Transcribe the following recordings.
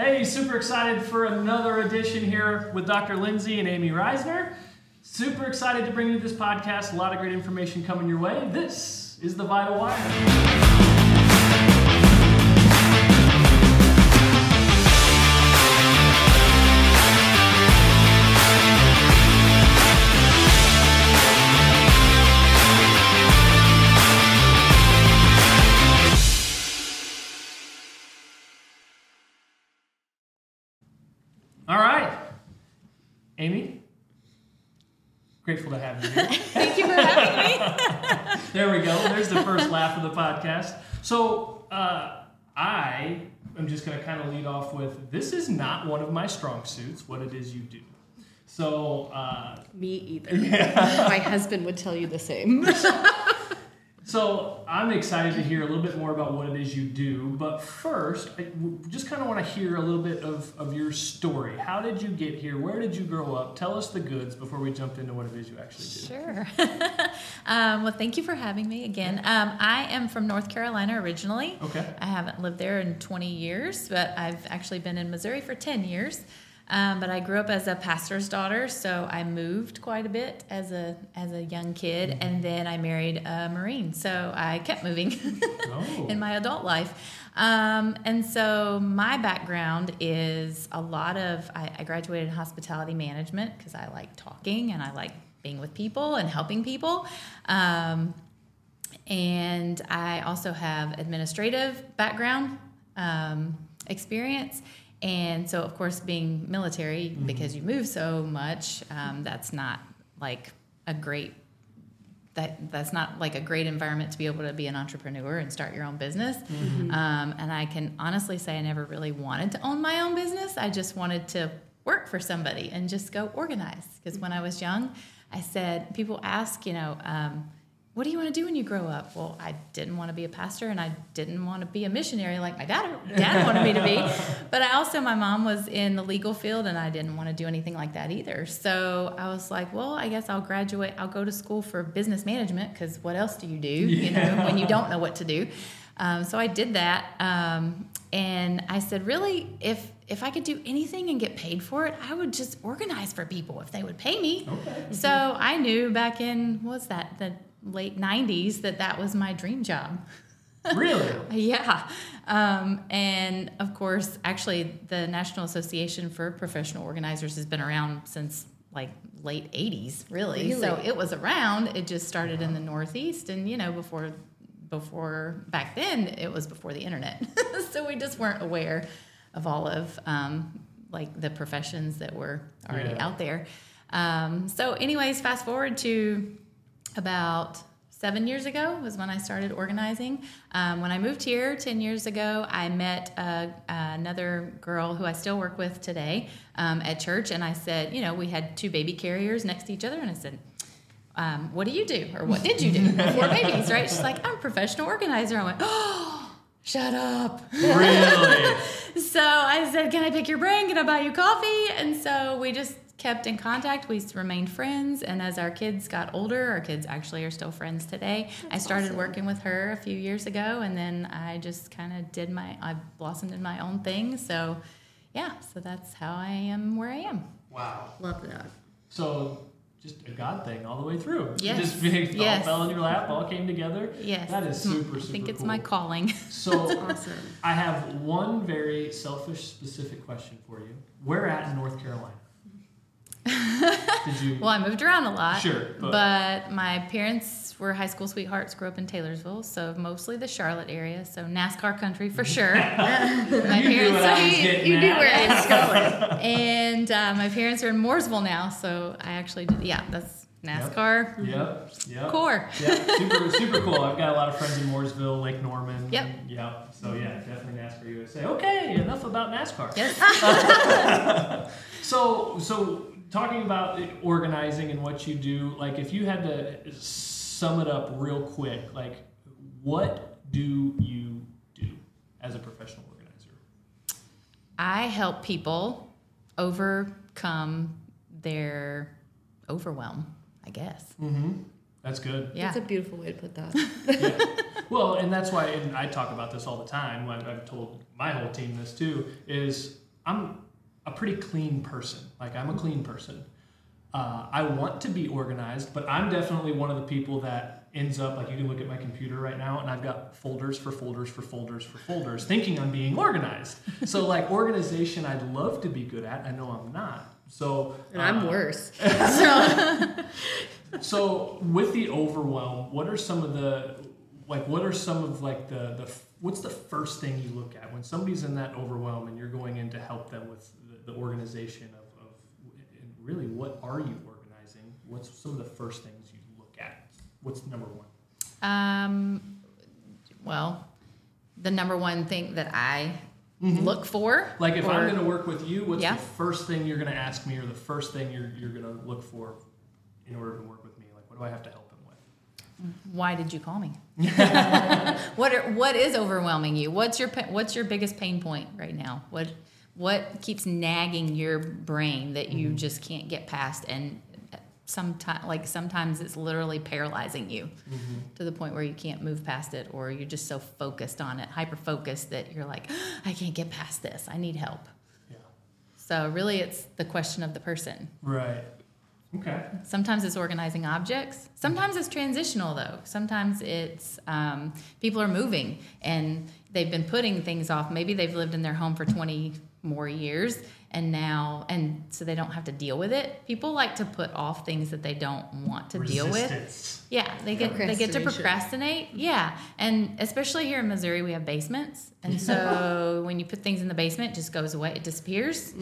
Hey, super excited for another edition here with Dr. Lindsay and Amy Rizner. Super excited to bring you this podcast. A lot of great information coming your way. This is the Vital Wire. Grateful to have you here. Thank you for having me. there we go. There's the first laugh of the podcast. So, uh, I am just going to kind of lead off with this is not one of my strong suits, what it is you do. So, uh, Me either. My husband would tell you the same. so I'm excited to hear a little bit more about what it is you do. But first, I just kind of want to hear a little bit of, of your story. How did you get here? Where did you grow up? Tell us the goods before we jump into what it is you actually do. Sure. um, well, thank you for having me again. Um, I am from North Carolina originally. Okay. I haven't lived there in 20 years, but I've actually been in Missouri for 10 years. Um, but I grew up as a pastor's daughter, so I moved quite a bit as a as a young kid, and then I married a Marine, so I kept moving Oh. in my adult life. Um, and so my background is a lot of I, I graduated in hospitality management because I like talking and I like being with people and helping people. Um, and I also have administrative background um, experience. And so, of course, being military, because you move so much, um, that's not like a great that that's not like a great environment to be able to be an entrepreneur and start your own business. Um, and I can honestly say I never really wanted to own my own business. I just wanted to work for somebody and just go organize. Because when I was young, I said people ask, you know. Um, what do you want to do when you grow up? Well, I didn't want to be a pastor and I didn't want to be a missionary like my dad, dad wanted me to be. But I also, my mom was in the legal field and I didn't want to do anything like that either. So I was like, well, I guess I'll graduate, I'll go to school for business management because what else do you do, you know, when you don't know what to do? Um, so I did that. Um, and I said, really, if, if I could do anything and get paid for it, I would just organize for people if they would pay me. Okay. So I knew back in what was that the late '90s that that was my dream job. Really? Yeah, um, and of course, actually, the National Association for Professional Organizers has been around since like late '80s, really. So it was around. It just started in the Northeast, and you know, before before back then, it was before the internet. so we just weren't aware of all of um, like the professions that were already Yeah. out there. Um, so, anyways, fast forward to about seven years ago was when I started organizing. Um, when I moved here 10 years ago, I met uh, another girl who I still work with today um, at church. And I said, you know, we had two baby carriers next to each other. And I said, um, what do you do? Or what did you do before babies, right? She's like, I'm a professional organizer. I went, oh, shut up. really? So I said, Can I pick your brain? Can I buy you coffee? And so we just kept in contact. We remained friends. And as our kids got older, our kids actually are still friends today. I started awesome. working with her a few years ago. And then I just kind of did my, I blossomed in my own thing. So yeah, so that's how I am where I am. Wow. Love that. So just a God thing all the way through. Yes. Just being, Yes. all fell in your lap, all came together. Yes. That is super, super I think it's cool. my calling. So Awesome. I have one very selfish, specific question for you. Where at in North Carolina? Did you? Well, I moved around a lot. Sure, but- But, my parents were high school sweethearts, grew up in Taylorsville, so mostly the Charlotte area, so NASCAR country for sure. my You I was so getting you knew where it's going. and uh, my parents are in Mooresville now, so I actually did, yeah, that's NASCAR Yep. Yep. core. Yeah, super, super cool. I've got a lot of friends in Mooresville, Lake Norman. Yep. Yep. So yeah, definitely NASCAR USA. Okay, enough about NASCAR. Yes. So, so talking about organizing and what you do, like if you had to sum it up real quick, like what do you do as a professional organizer? I help people overcome their overwhelm, I guess. Mm-hmm. That's good. Yeah. That's a beautiful way to put that. Yeah. Well, and that's why and I talk about this all the time. I've, I've told my whole team this too. Is I'm a pretty clean person. Like I'm a clean person. Uh, I want to be organized, but I'm definitely one of the people that ends up like you can look at my computer right now, and I've got folders for folders for folders for folders, thinking I'm being organized. so like organization, I'd love to be good at. I know I'm not. So And I'm uh, worse. so with the overwhelm, what are some of the like what are some of like the the what's the first thing you look at when somebody's in that overwhelm and you're going in to help them with the, organization of, of and really what are you organizing? What's some of the first things you look at? What's number one? Um, well, the number one thing that I look for. Like if I'm going to work with you, what's Yeah. the first thing you're going to ask me or the first thing you're you're going to look for in order to work with me? Like what do I have to help them with? why did you call me? what are, what is overwhelming you? What's your what's your biggest pain point right now? What what keeps nagging your brain that you mm-hmm. just can't get past and sometimes like sometimes it's literally paralyzing you mm-hmm. to the point where you can't move past it or you're just so focused on it, hyper focused that you're like ah, I can't get past this. I need help. Yeah. So really it's the question of the person. Right. Okay. Sometimes it's organizing objects. Sometimes it's transitional, though. Sometimes it's um, people are moving and they've been putting things off. Maybe they've lived in their home for 20 more years and now, and so they don't have to deal with it. People like to put off things that they don't want to deal with. Yeah, they get they get to procrastinate. Yeah, and especially here in Missouri, we have basements, and so when you put things in the basement, it just goes away. It disappears,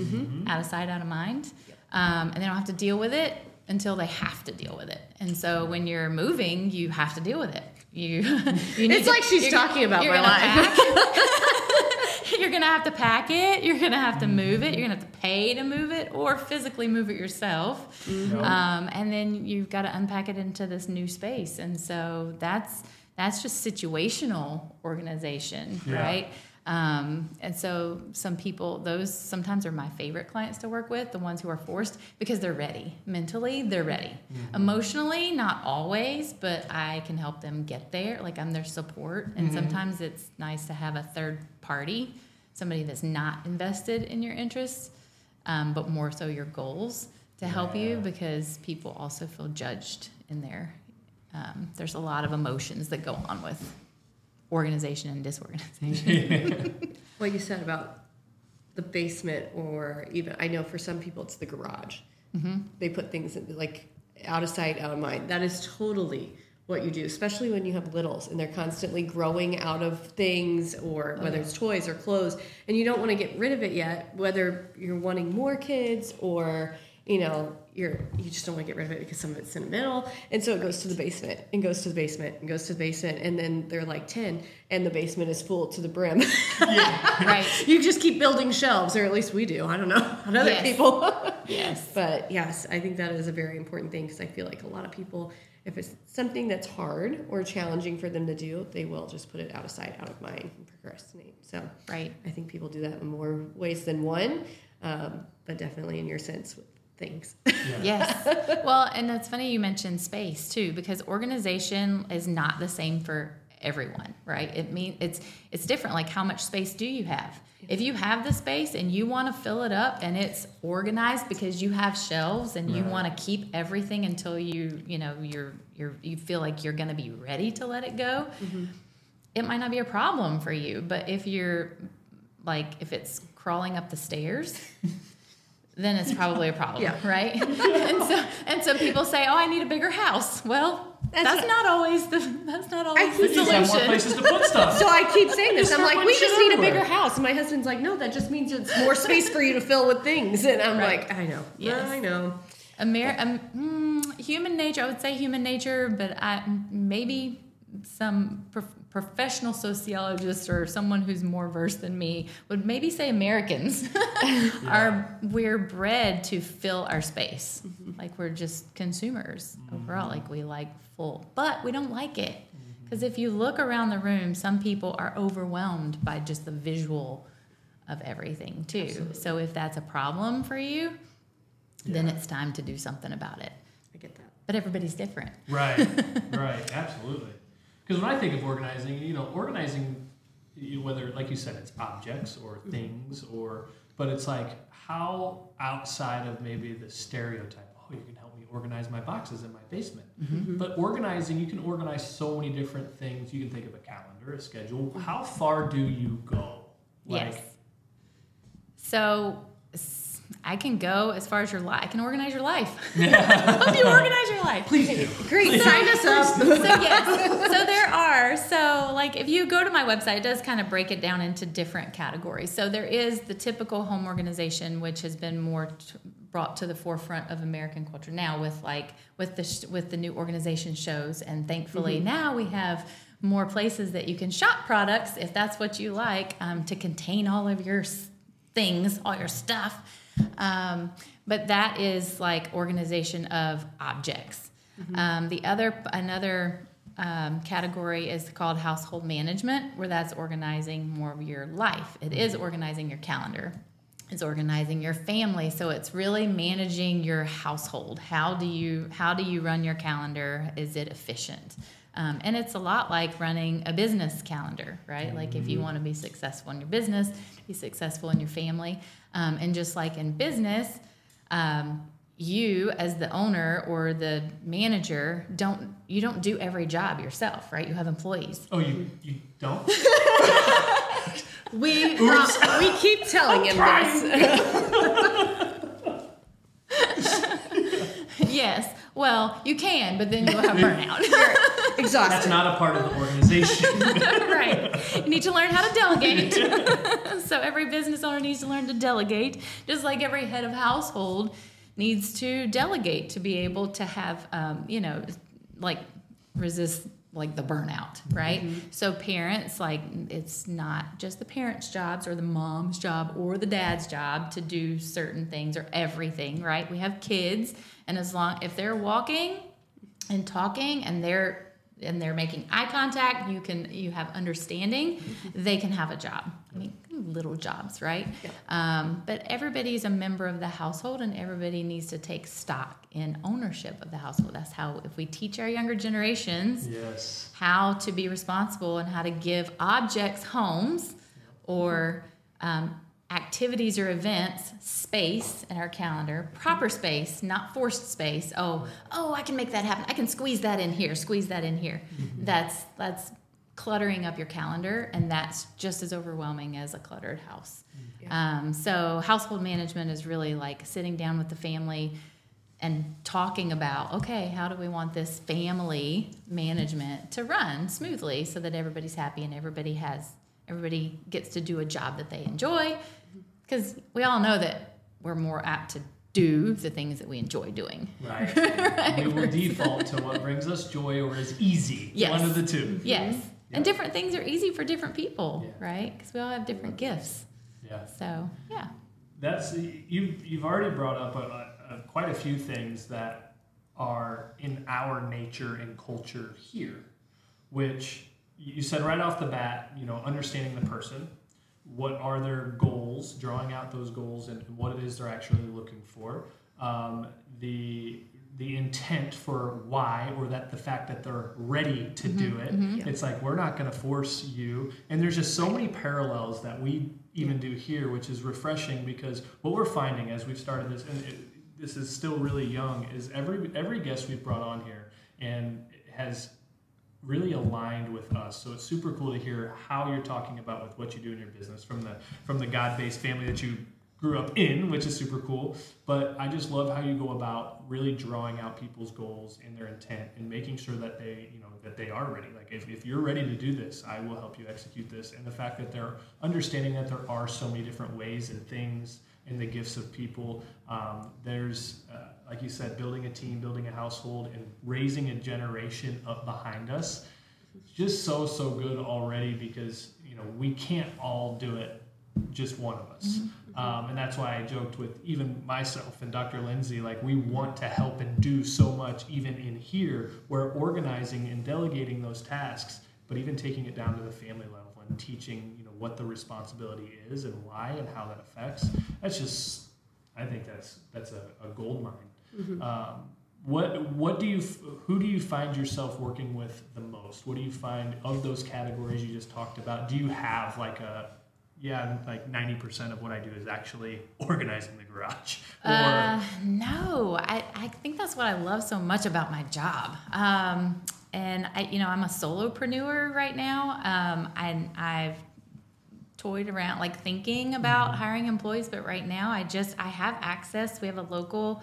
out of sight, out of mind, um, and they don't have to deal with it until they have to deal with it. And so when you're moving, you have to deal with it. You, you need It's to- like she's talking about my life. pack- you're gonna have to pack it. You're gonna have to move it. You're gonna have to pay to move it, or physically move it yourself. No. Um, and then you've got to unpack it into this new space. And so that's that's just situational organization, Yeah. right? Um, and so some people, those sometimes are my favorite clients to work with, the ones who are forced because they're ready. Mentally, they're ready. Emotionally, not always, but I can help them get there. Like I'm their support. And sometimes it's nice to have a third party, somebody that's not invested in your interests, um, but more so your goals to help you because people also feel judged in there. Um, there's a lot of emotions that go on with organization and disorganization. what you said about the basement, or even I know for some people it's the garage. Mm-hmm. They put things in, like out of sight, out of mind. That is totally what you do, especially when you have littles and they're constantly growing out of things, or whether it's toys or clothes, and you don't want to get rid of it yet. Whether you're wanting more kids or you know you're you just don't want to get rid of it because some of it's sentimental and so it goes to the basement and goes to the basement and goes to the basement and then they're like 10 and the basement is full to the brim right. you just keep building shelves or at least we do i don't know on other Yes. people Yes. but yes i think that is a very important thing because i feel like a lot of people if it's something that's hard or challenging for them to do they will just put it out of sight out of mind and procrastinate so Right. i think people do that in more ways than one um, but definitely in your sense with things Yes. Well, and that's funny you mentioned space too, because organization is not the same for everyone, right? It mean it's it's different. Like how much space do you have? If you have the space and you want to fill it up and it's organized because you have shelves and you Right. want to keep everything until you, you know, you're you're you feel like you're going to be ready to let it go, mm-hmm. it might not be a problem for you. But if you're like if it's crawling up the stairs, then it's probably a problem, Yeah. right? and so and so people say, "Oh, I need a bigger house." Well, That's that's, what- not always the that's not always the keep You just have more solution. places to put stuff. So I keep saying this. I'm like, we shit just need a bigger house. And my husband's like, no, that just means it's more space for you to fill with things. And I'm Right. like, I know. Yes. I know. Amer- um, mm, human nature, I would say human nature, but I maybe some prof- professional sociologist or someone who's more versed than me would maybe say Americans are we're bred to fill our space. Mm-hmm. Like we're just consumers mm-hmm. overall. Like we like full, but we don't like it mm-hmm. because if you look around the room, some people are overwhelmed by just the visual of everything too. So if that's a problem for you, then it's time to do something about it. I get that. But everybody's different. Right, right, absolutely. Because when I think of organizing, you know, organizing, you, whether like you said, it's objects or things or but it's like how outside of maybe the stereotype. Oh, you can help me organize my boxes in my basement. Mm-hmm. But organizing, you can organize so many different things. You can think of a calendar, a schedule. How far do you go? yes. So I can go as far as your life. I can organize your life. Help you organize your life. Please do. Great, sign us up. so yes, so there are. So like if you go to my website, it does kind of break it down into different categories. So there is the typical home organization, which has been more t- brought to the forefront of American culture now with like with the sh- with the new organization shows, and thankfully now we have more places that you can shop products if that's what you like um, to contain all of your s- things, all your stuff. Um, but that is like organization of objects. Um, the other another um, category is called household management, where that's organizing more of your life. It is organizing your calendar. It's organizing your family. So it's really managing your household. How do you how do you run your calendar? Is it efficient? Um, and it's a lot like running a business calendar, right? Like if you want to be successful in your business, be successful in your family, um, and just like in business, um, you as the owner or the manager don't you don't do every job yourself, right? You have employees. Oh, you you don't? We uh, we keep telling him this. yes. Well, you can, but then you'll have burnout. That's not a part of the organization. right. You need to learn how to delegate. so every business owner needs to learn to delegate, just like every head of household needs to delegate to be able to have, um, you know, like resist like the burnout, right? So parents, like it's not just the parents' jobs or the mom's job or the dad's job to do certain things or everything, right? We have kids, and as long if they're walking and talking and they're and they're making eye contact you can you have understanding they can have a job. I mean little jobs right? Um, but everybody's a member of the household and everybody needs to take stock in ownership of the household. That's how if we teach our younger generations yes. how to be responsible and how to give objects homes or um, activities or events space in our calendar proper space not forced space. Oh oh i can make that happen. I can squeeze that in here squeeze that in here. That's that's cluttering up your calendar and that's just as overwhelming as a cluttered house. Um, so household management is really like sitting down with the family and talking about okay how do we want this family management to run smoothly so that everybody's happy and everybody has everybody gets to do a job that they enjoy because we all know that we're more apt to do the things that we enjoy doing Right. We will default to what brings us joy or is easy. Yes. One of the two. yes mm-hmm. Yeah. and different things are easy for different people Yeah. right because we all have different gifts Yeah. so yeah That's you've you've already brought up a, a, quite a few things that are in our nature and culture here, which you said right off the bat. You know, understanding the person, what are their goals, drawing out those goals, and what it is they're actually looking for. Um, the the intent for why or that the fact that they're ready to do it Yeah. it's like we're not going to force you and there's just so many parallels that we even do here which is refreshing because what we're finding as we've started this and it, this is still really young is every every guest we've brought on here and has really aligned with us. So it's super cool to hear how you're talking about with what you do in your business from the from the god-based family that you grew up in which is super cool. But i just love how you go about really drawing out people's goals and their intent and making sure that they you know that they are ready. Like if, if you're ready to do this i will help you execute this. And the fact that they're understanding that there are so many different ways and things and the gifts of people um, there's uh, like you said building a team building a household and raising a generation up behind us. It's just so so good already because you know we can't all do it just one of us. Um, and that's why i joked with even myself and dr lindsay like we want to help and do so much even in here. Where organizing and delegating those tasks but even taking it down to the family level and teaching you know what the responsibility is and why and how that affects that's just i think that's that's a, a gold mine um, what what do you who do you find yourself working with the most? What do you find of those categories you just talked about? Do you have like a yeah, like ninety percent of what I do is actually organizing the garage. Or Uh, no, I, I think that's what I love so much about my job. Um, and I, you know, I'm a solopreneur right now. Um, and I've toyed around like thinking about hiring employees, but right now I just I have access. We have a local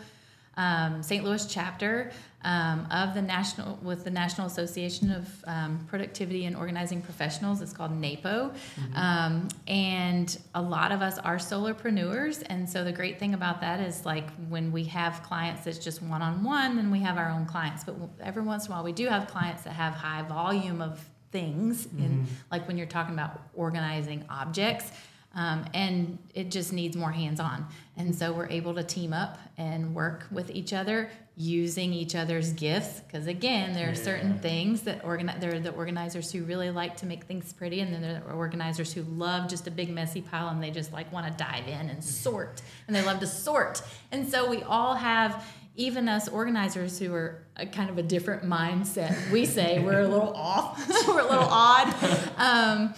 um, St. Louis chapter um, of the national with the National Association of um, Productivity and Organizing Professionals. It's called NAPO, um, and a lot of us are solopreneurs. And so the great thing about that is like when we have clients that's just one on one, then we have our own clients. But every once in a while, we do have clients that have high volume of things, in like when you're talking about organizing objects. Um, and it just needs more hands on. And so we're able to team up and work with each other using each other's gifts. Because again, there are certain Yeah. things that organize, there are the organizers who really like to make things pretty, and then there are organizers who love just a big messy pile and they just like want to dive in and sort, and they love to sort. And so we all have. Even us organizers who are a kind of a different mindset, we say we're a little off, we're a little odd. Um,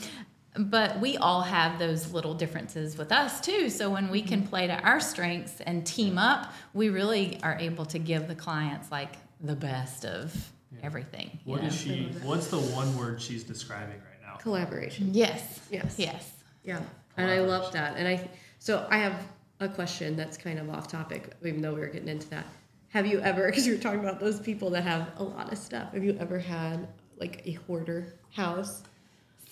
but we all have those little differences with us too. So when we can mm-hmm. play to our strengths and team up, we really are able to give the clients like the best of everything. you what know? is she? What's the one word she's describing right now? Collaboration. Yes. Yes. Yes. Yeah, and I love that. And I so I have a question that's kind of off topic, even though we were getting into that. Have you ever, because you were talking about those people that have a lot of stuff, have you ever had like a hoarder house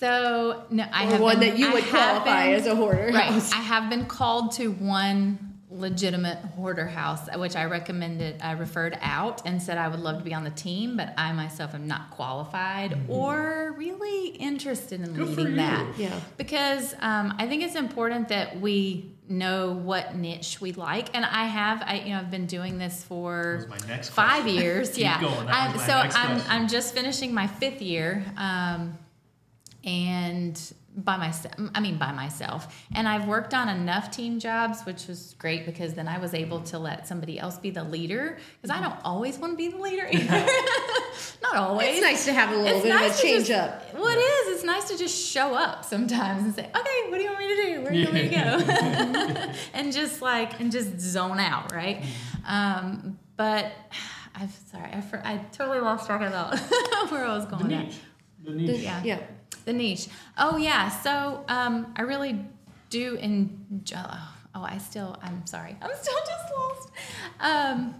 So no, I or have one been- that you would have qualify been- as a hoarder Right. house? I have been called to one legitimate hoarder house, which I recommended, I referred out and said I would love to be on the team, but I myself am not qualified or really interested in Good leading that. Yeah. Because um, I think it's important that we know what niche we like, and I have, I you know, I've been doing this for my next five question. years. Keep yeah. going. I'm, so I'm question. I'm just finishing my fifth year, um, and by myself. I mean by myself. And I've worked on enough team jobs, which was great because then I was able to let somebody else be the leader because I don't always want to be the leader either. Not always. It's nice to have a little It's bit nice of a change just- up. Well, it is. It's nice to just show up sometimes and say, "Okay, what do you want me to do? Where do you want me to go?" and just like and just zone out, right? Um, but I'm sorry, I, for, I totally lost track of where I was going. at. niche. The niche. Yeah. Yeah. The niche. Oh yeah. So um, I really do enjoy. Oh, I still. I'm sorry. I'm still just lost. Um,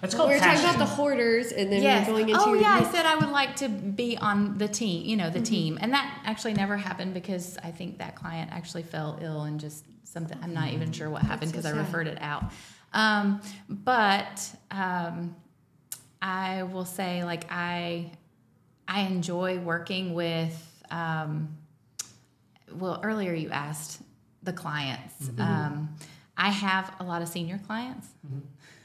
That's We called were talking about the hoarders, and then yes. we're going into oh your yeah. I said I would like to be on the team. You Mm-hmm. know, the team, and that actually never happened because I think that client actually fell ill and just something. I'm not even sure what happened so because I referred it out. Um, but um, I will say, like I, I enjoy working with. Um, well, earlier you asked the clients. Um, I have a lot of senior clients.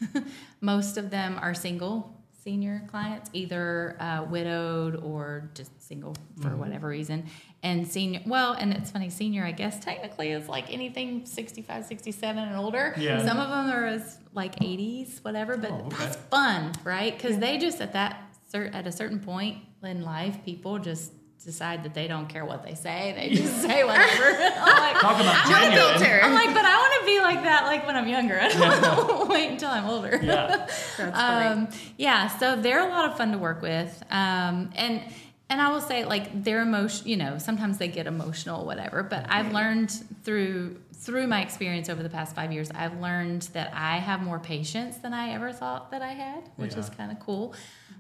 Most of them are single senior clients, either uh, widowed or just single for whatever reason. And senior, well, and it's funny, senior, I guess, technically is like anything 65, 67 and older. Yeah. Some of them are as like 80s, whatever, but Oh, okay. that's fun, right? Because they just at that at a certain point in life, people just decide that they don't care what they say. They just say whatever. I'm like, Talk about No genuine. filter. I'm like, but I want to be like that, like when I'm younger. I don't want to wait until I'm older. Yeah. That's funny. Um, yeah, so they're a lot of fun to work with, um, and and I will say like their emotion. You know, sometimes they get emotional, whatever. But I've learned through through my experience over the past five years, I've learned that I have more patience than I ever thought that I had, which is kind of cool.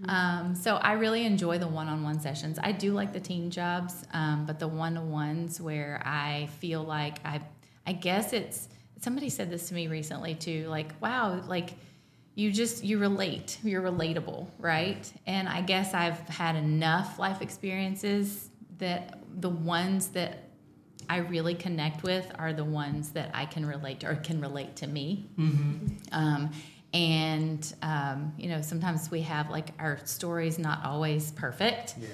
Um, so I really enjoy the one-on-one sessions. I do like the team jobs, um, but the one-on-ones where I feel like I, I guess it's somebody said this to me recently too. Like, wow, like you just you relate, you're relatable, right? And I guess I've had enough life experiences that the ones that I really connect with are the ones that I can relate to or can relate to me. Um, and um, you know, sometimes we have like our stories not always perfect. Yeah.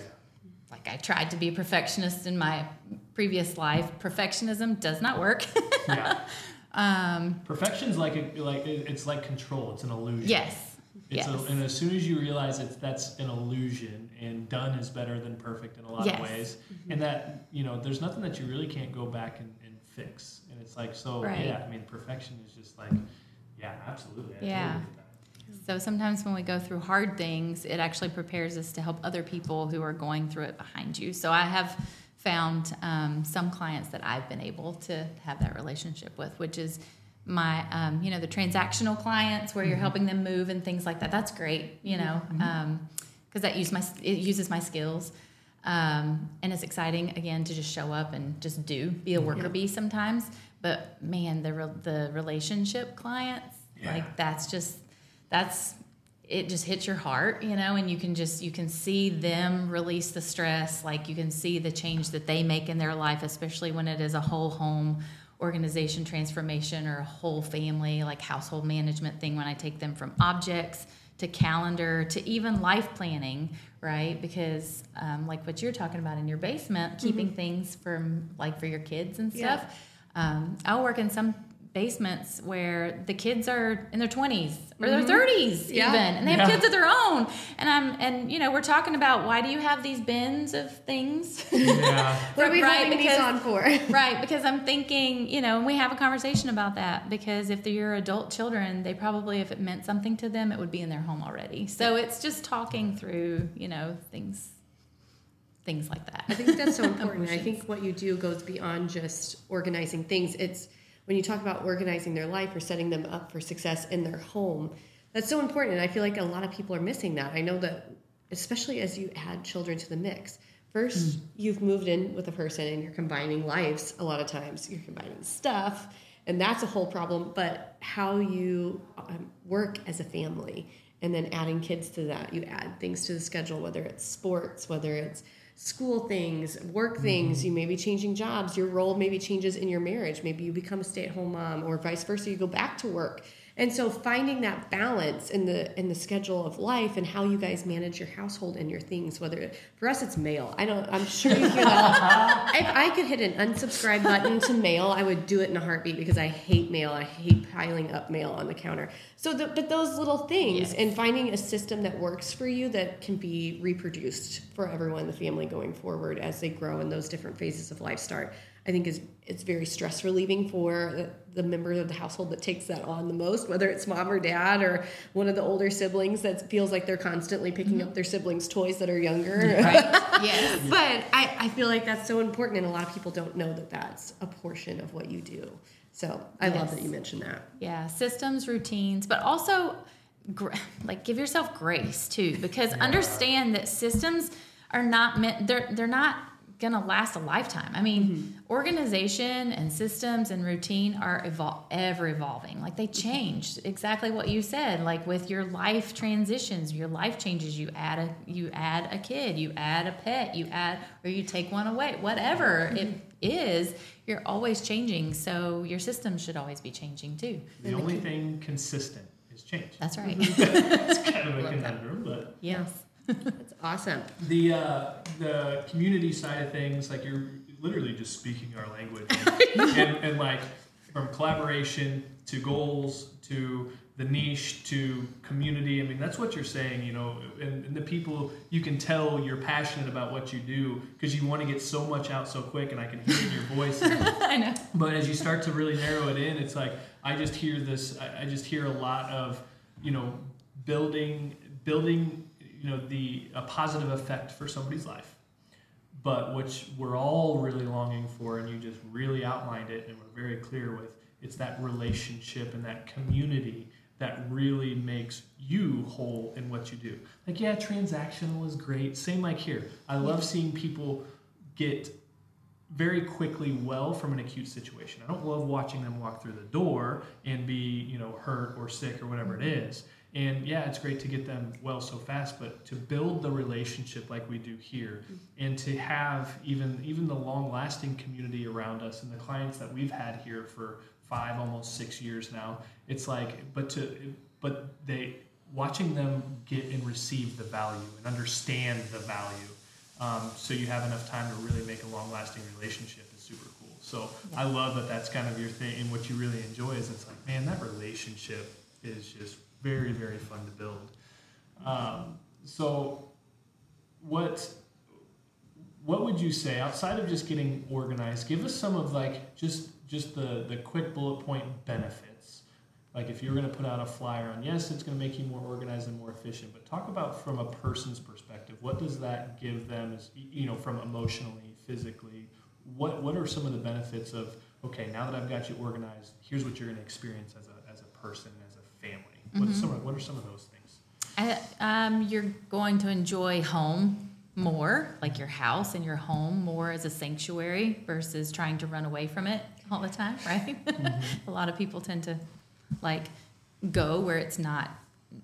Like I tried to be a perfectionist in my previous life. Perfectionism does not work. Yeah. um, Perfection's like a, like it's like control. It's an illusion. yes. It's yes. a, and as soon as you realize it's that's an illusion, and done is better than perfect in a lot Yes. of ways, and that you know there's nothing that you really can't go back and, and fix. And it's like so Right. yeah, I mean perfection is just like yeah, absolutely. I Yeah. totally. So sometimes when we go through hard things, it actually prepares us to help other people who are going through it behind you. So I have found um, some clients that I've been able to have that relationship with, which is my, um, you know, the transactional clients where you're helping them move and things like that. That's great, you know, because that use my it uses my skills. Um, and it's exciting again to just show up and just do be a worker bee sometimes. But man, the re- the relationship clients Yeah. like that's just that's it just hits your heart you know and you can just you can see them release the stress like you can see the change that they make in their life especially when it is a whole home organization transformation or a whole family like household management thing when i take them from objects to calendar to even life planning right? Because um, like what you're talking about in your basement keeping things from like for your kids and Yeah. stuff. Um, I'll work in some basements where the kids are in their 20s or their mm-hmm. 30s Yeah. even and they have Yeah. kids of their own and i'm and you know we're talking about why do you have these bins of things Yeah. What are we Right, holding these on for? right because i'm thinking you know and we have a conversation about that because if they're your adult children they probably if it meant something to them it would be in their home already so it's just talking through you know things things like that I think that's so important. I think what you do goes beyond just organizing things. It's when you talk about organizing their life or setting them up for success in their home. That's so important. And I feel like a lot of people are missing that. I know that, especially as you add children to the mix. First, you've moved in with a person and you're combining lives a lot of times. You're combining stuff, and that's a whole problem. But how you um, work as a family and then adding kids to that, you add things to the schedule, whether it's sports, whether it's school things, work things, mm-hmm. you may be changing jobs, your role maybe changes in your marriage, maybe you become a stay-at-home mom or vice versa, you go back to work. And so finding that balance in the in the schedule of life and how you guys manage your household and your things, whether for us it's mail. I don't I'm sure you hear that. if I could hit an unsubscribe button to mail, I would do it in a heartbeat because I hate mail. I hate piling up mail on the counter. So the, but those little things Yes. and finding a system that works for you that can be reproduced for everyone in the family going forward as they grow in those different phases of life start i think is it's very stress relieving for the, the member of the household that takes that on the most whether it's mom or dad or one of the older siblings that feels like they're constantly picking mm-hmm. up their siblings toys that are younger. Right. Yes. But I, I feel like that's so important and a lot of people don't know that that's a portion of what you do. So i love that you mentioned that. Yeah, systems, routines, but also like give yourself grace too, because understand that systems are not meant. They're they're not gonna last a lifetime. I mean, mm-hmm. organization and systems and routine are evol- ever evolving. Like they mm-hmm. change. Exactly what you said. Like with your life transitions, your life changes. You add a you add a kid, you add a pet, you add or you take one away. Whatever mm-hmm. it is, you're always changing. So your systems should always be changing too. The only thing consistent is change. That's right. It's kind of a conundrum, but yes. That's awesome the uh, the community side of things, like you're literally just speaking our language, and, and like from collaboration to goals to the niche to community. I mean, that's what you're saying, you know. And, and the people, you can tell you're passionate about what you do because you want to get so much out so quick, and I can hear it in your voice. I know. But as you start to really narrow it in, it's like I just hear this. I, I just hear a lot of, you know, building, building, you know, the a positive effect for somebody's life. But which we're all really longing for, and you just really outlined it, and we're very clear with. It's that relationship and that community that really makes you whole in what you do. Like, yeah, transactional is great. Same like here. I love seeing people get very quickly well from an acute situation. I don't love watching them walk through the door and be, you know, hurt or sick or whatever it mm-hmm. is. And yeah, it's great to get them well so fast, but to build the relationship like we do here and to have even even the long-lasting community around us and the clients that we've had here for 5 almost 6 years now, it's like but to but they watching them get and receive the value and understand the value um, so you have enough time to really make a long-lasting relationship is super cool. So I love that that's kind of your thing, and what you really enjoy is it's like, man, that relationship is just very, very fun to build. Um, so what what would you say outside of just getting organized? Give us some of like just just the the quick bullet point benefits. Like if you're going to put out a flyer on, yes, it's going to make you more organized and more efficient. But talk about from a person's perspective. What does that give them? As you know, from emotionally, physically, what what are some of the benefits of okay, now that I've got you organized, here's what you're going to experience as a as a person, as a family. What, are some of, what are some of those things? I, um, you're going to enjoy home more, like your house and your home more as a sanctuary versus trying to run away from it all the time, right? a lot of people tend to like go where it's not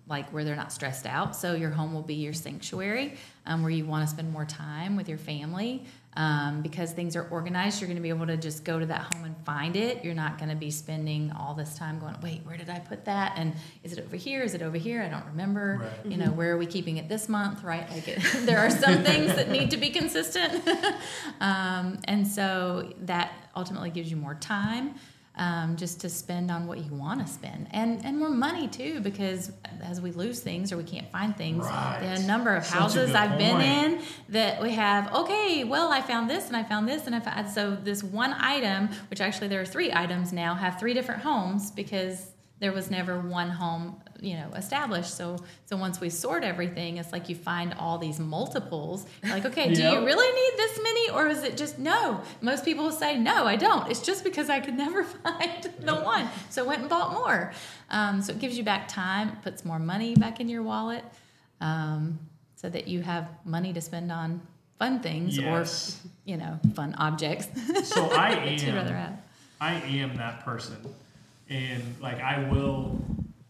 like where they're not stressed out. So your home will be your sanctuary um, where you want to spend more time with your family. Um, because things are organized, you're going to be able to just go to that home and find it. You're not going to be spending all this time going, wait, where did I put that? And is it over here? Is it over here? I don't remember. Right. You know, where are we keeping it this month? Right? Like it, there are some things that need to be consistent, um, and so that ultimately gives you more time um, just to spend on what you want to spend and and more money too because as we lose things or we can't find things Right. the number of Such houses I've been in that we have okay well I found this and I found this and I found so this one item which actually there are three items now have three different homes because there was never one home you know established. So so once we sort everything it's like you find all these multiples. Like okay do you really need this many or is it just no? Most people will say no i don't. It's just because i could never find the one. So i went and bought more. Um, so it gives you back time puts more money back in your wallet um, so that you have money to spend on fun things Yes. or you know fun objects. So I am I am that person, and like I will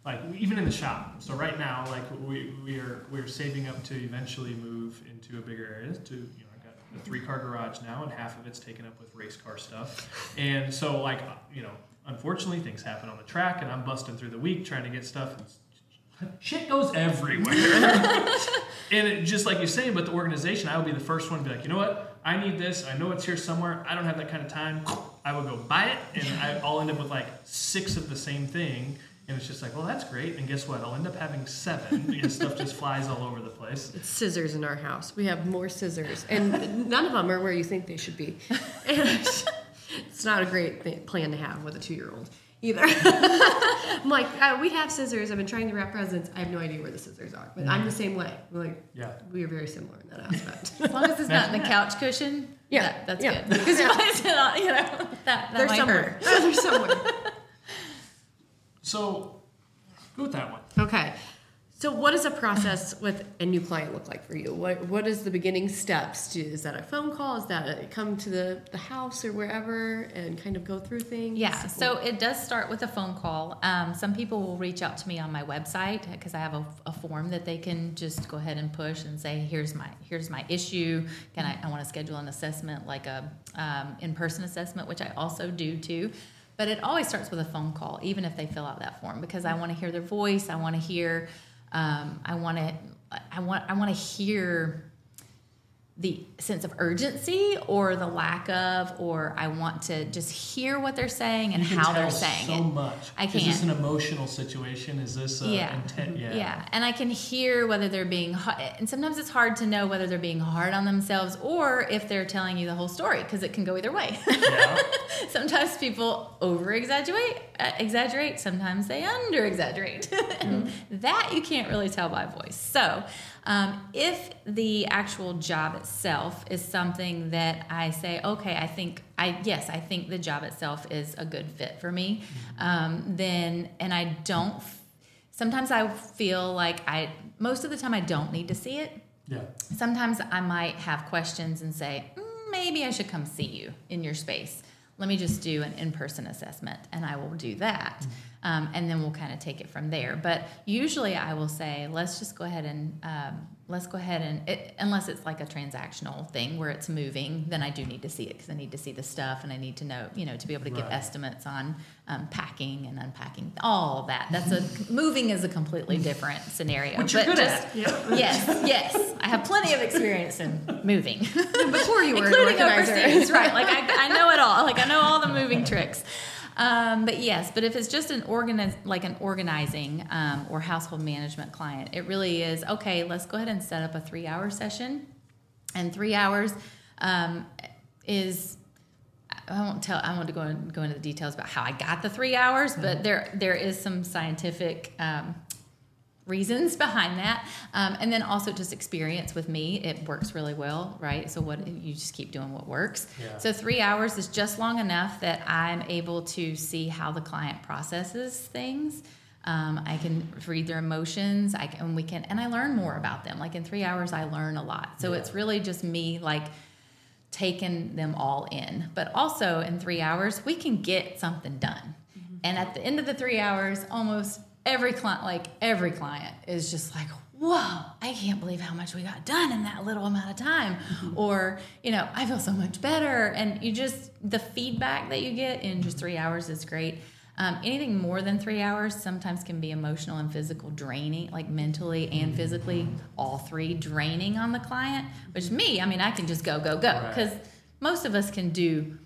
like even in the shop. So right now, like we we are we're saving up to eventually move into a bigger area. To you know, I've got a three car garage now, and half of it's taken up with race car stuff. And so like you know, unfortunately, things happen on the track, and I'm busting through the week trying to get stuff. And shit goes everywhere. and it, just like you're saying, but the organization, I will be the first one to be like, you know what? I need this. I know it's here somewhere. I don't have that kind of time. I would go buy it, and I, I'll end up with like six of the same thing. And it's just like, well, that's great. And guess what? I'll end up having seven because stuff just flies all over the place. It's scissors in our house. We have more scissors, and none of them are where you think they should be. And it's not a great thing, plan to have with a two-year-old either. I'm like, uh, we have scissors. I've been trying to wrap presents. I have no idea where the scissors are, but I'm the same way. We're like, Yeah. we are very similar in that aspect. as long as it's not in the couch cushion Yeah, that- that's yeah. good because you might sit on you know that, that They're might somewhere. hurt They're somewhere. So go with that one. Okay. So, what does a process with a new client look like for you? What What is the beginning steps? Is that a phone call? Is that a, come to the, the house or wherever and kind of go through things? Yeah, so it does start with a phone call. Um, some people will reach out to me on my website because I have a, a form that they can just go ahead and push and say, "Here's my here's my issue. Can I, I want to schedule an assessment, like a um, in person assessment, which I also do too." But it always starts with a phone call, even if they fill out that form, because I want to hear their voice. I want to hear. Um, I want to. I want. I want to hear the sense of urgency or the lack of, or I want to just hear what they're saying and can how they're saying so it. much. I Is this can. an emotional situation? Is this uh, Yeah. intent? Yeah. Yeah, and I can hear whether they're being, and sometimes it's hard to know whether they're being hard on themselves or if they're telling you the whole story because it can go either way. Yeah. sometimes people over exaggerate, uh, exaggerate. Sometimes they under exaggerate, and that you can't really tell by voice. So, um, if the actual job itself is something that I say, okay, I think I yes, I think the job itself is a good fit for me, um, then and I don't. Sometimes I feel like I most of the time I don't need to see it Yeah. sometimes I might have questions and say, mm, maybe I should come see you in your space. Let me just do an in person assessment, and I will do that. Um, and then we'll kind of take it from there. But usually I will say, let's just go ahead and um, let's go ahead and it, unless it's like a transactional thing where it's moving, then I do need to see it because I need to see the stuff and I need to know, you know, to be able to give estimates on um, packing and unpacking, all of that. That's a moving is a completely different scenario. Which you're but good just, at. Yes, yes. I have plenty of experience in moving, Before you were including overseas. Right, like I, I know it all. Like I know all the moving tricks. Um, but yes, but if it's just an organiz- like an organizing um, or household management client, it really is okay. Let's go ahead and set up a three-hour session, and three hours um, is I won't tell. I want to go in, go into the details about how I got the three hours, but there there is some scientific um, reasons behind that, um, and then also just experience with me. It works really well, right? So what you just keep doing what works. Yeah. So three hours is just long enough that I'm able to see how the client processes things. Um, I can read their emotions. I can, we can, and I learn more about them. Like in three hours, I learn a lot. So Yeah. it's really just me, like taking them all in. But also in three hours, we can get something done. And at the end of the three hours, almost every client, like every client, is just like, "Whoa! I can't believe how much we got done in that little amount of time," or you know, "I feel so much better." And you just the feedback that you get in just three hours is great. Um, anything more than three hours sometimes can be emotional and physical draining, like mentally and physically, all three draining on the client. Which me, I mean, I can just go, go, go, Right. because most of us can do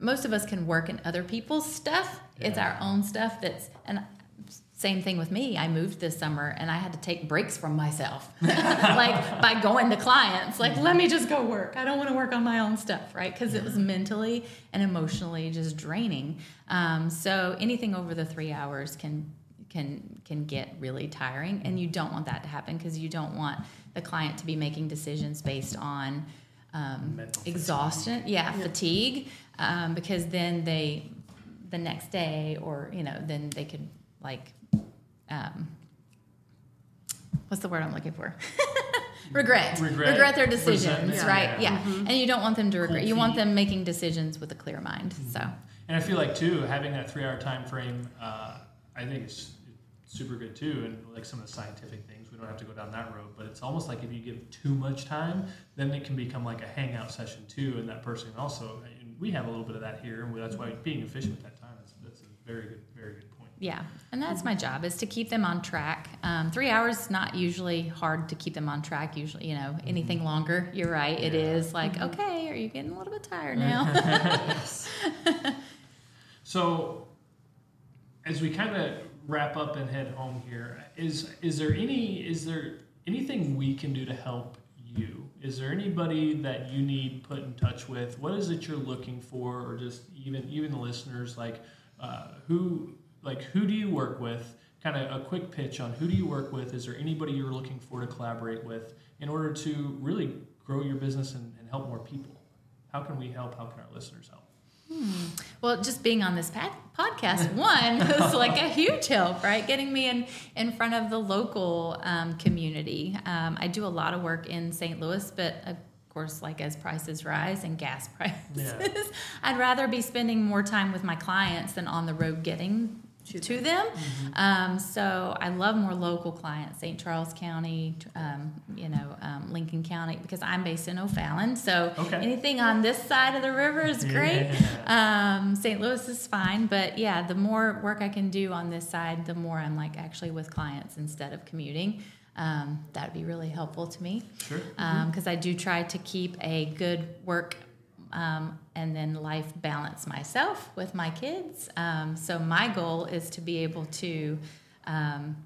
most of us can work in other people's stuff. It's our own stuff that's and same thing with me. I moved this summer and I had to take breaks from myself. like by going to clients, like let me just go work. I don't want to work on my own stuff, right? Because it was mentally and emotionally just draining. Um, so anything over the three hours can can can get really tiring, and you don't want that to happen because you don't want the client to be making decisions based on um, exhaustion, yeah, fatigue, um, because then they, the next day, or you know, then they could like, um, what's the word I'm looking for? regret. Regret, their decisions, resentment, right? yeah. Yeah, and you don't want them to regret. You want them making decisions with a clear mind. So And I feel like too having that three hour time frame, uh, I think it's super good too. And like some of the scientific things, we don't have to go down that road. But it's almost like if you give too much time, then it can become like a hangout session too. And that person also, and we have a little bit of that here, and that's why being efficient with that time is that's a very good, very good point. Yeah, and that's my job is to keep them on track. Um, three hours is not usually hard to keep them on track. Usually, you know, anything longer, you're right. It Yeah. is like, okay, are you getting a little bit tired now? So, as we kind of wrap up and head home here, is is there any is there anything we can do to help you? Is there anybody that you need put in touch with? What is it you're looking for, or just even even the listeners like uh, who like who do you work with? Kind of a quick pitch on who do you work with? Is there anybody you're looking for to collaborate with in order to really grow your business and, and help more people? How can we help? How can our listeners help? Well, just being on this pa- podcast, one was like a huge help, right? Getting me in in front of the local um, community. Um, I do a lot of work in St. Louis, but of course, like as prices rise and gas prices, Yeah. I'd rather be spending more time with my clients than on the road getting to, them. Um, so I love more local clients, St. Charles County, um, you know, um, Lincoln County, because I'm based in O'Fallon. So Okay. anything on this side of the river is great. Um, St. Louis is fine, but yeah, the more work I can do on this side, the more I'm like actually with clients instead of commuting. Um, that'd be really helpful to me Sure. because I do try to keep a good work um, and then life balance myself with my kids. Um, so my goal is to be able to um,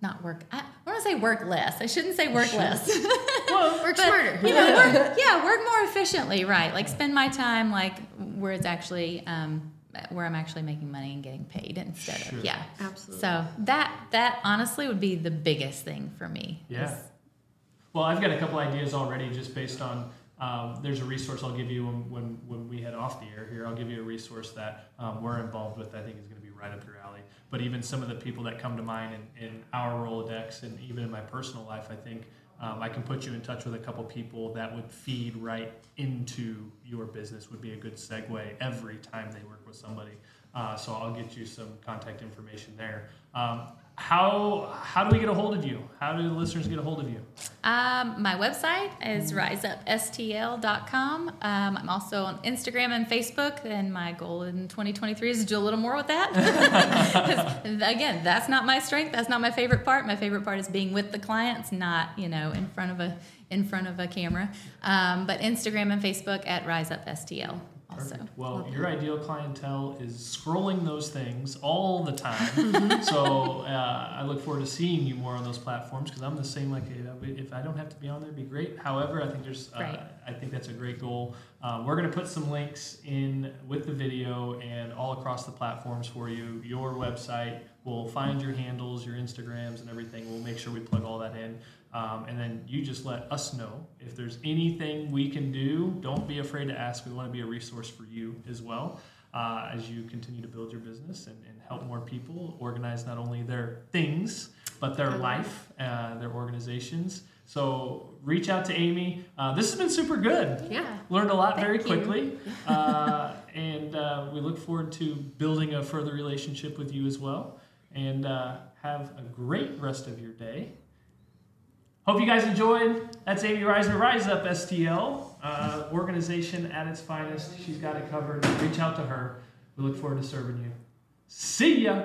not work. I, I want to say work less. I shouldn't say work less. Well, work But, smarter. You know, work, yeah, work more efficiently, right? Like spend my time like where it's actually um, where I'm actually making money and getting paid instead Sure. of yeah. Absolutely. So that that honestly would be the biggest thing for me. Yeah. is- Well, I've got a couple ideas already just based on. Um, there's a resource I'll give you when, when, when we head off the air here. I'll give you a resource that um, we're involved with. I think is going to be right up your alley. But even some of the people that come to mind in, in our Rolodex and even in my personal life, I think um, I can put you in touch with a couple people that would feed right into your business. Would be a good segue every time they work with somebody. Uh, so I'll get you some contact information there. Um, how how do we get a hold of you? How do the listeners get a hold of you? Um, my website is rizeupstl.com. Um, I'm also on Instagram and Facebook, and my goal in 2023 is to do a little more with that. again, that's not my strength. That's not my favorite part. My favorite part is being with the clients, not you know in front of a in front of a camera. Um, but Instagram and Facebook at riseupstl. Perfect. Well, Love your ideal clientele is scrolling those things all the time. so uh, I look forward to seeing you more on those platforms because I'm the same. Like if I don't have to be on there, it'd be great. However, I think there's, uh, Right. I think that's a great goal. Uh, we're going to put some links in with the video and all across the platforms for you. Your website. We'll find your handles, your Instagrams, and everything. We'll make sure we plug all that in. Um, and then you just let us know if there's anything we can do. Don't be afraid to ask. We want to be a resource for you as well uh, as you continue to build your business and, and help more people organize not only their things, but their life, uh, their organizations. So reach out to Amy. Uh, this has been super good. Yeah. Learned a lot very Thank you. quickly. uh, and uh, we look forward to building a further relationship with you as well. And uh, have a great rest of your day. Hope you guys enjoyed. That's Amy Rizner, Rize Up STL, uh, organization at its finest. She's got it covered. Reach out to her. We look forward to serving you. See ya.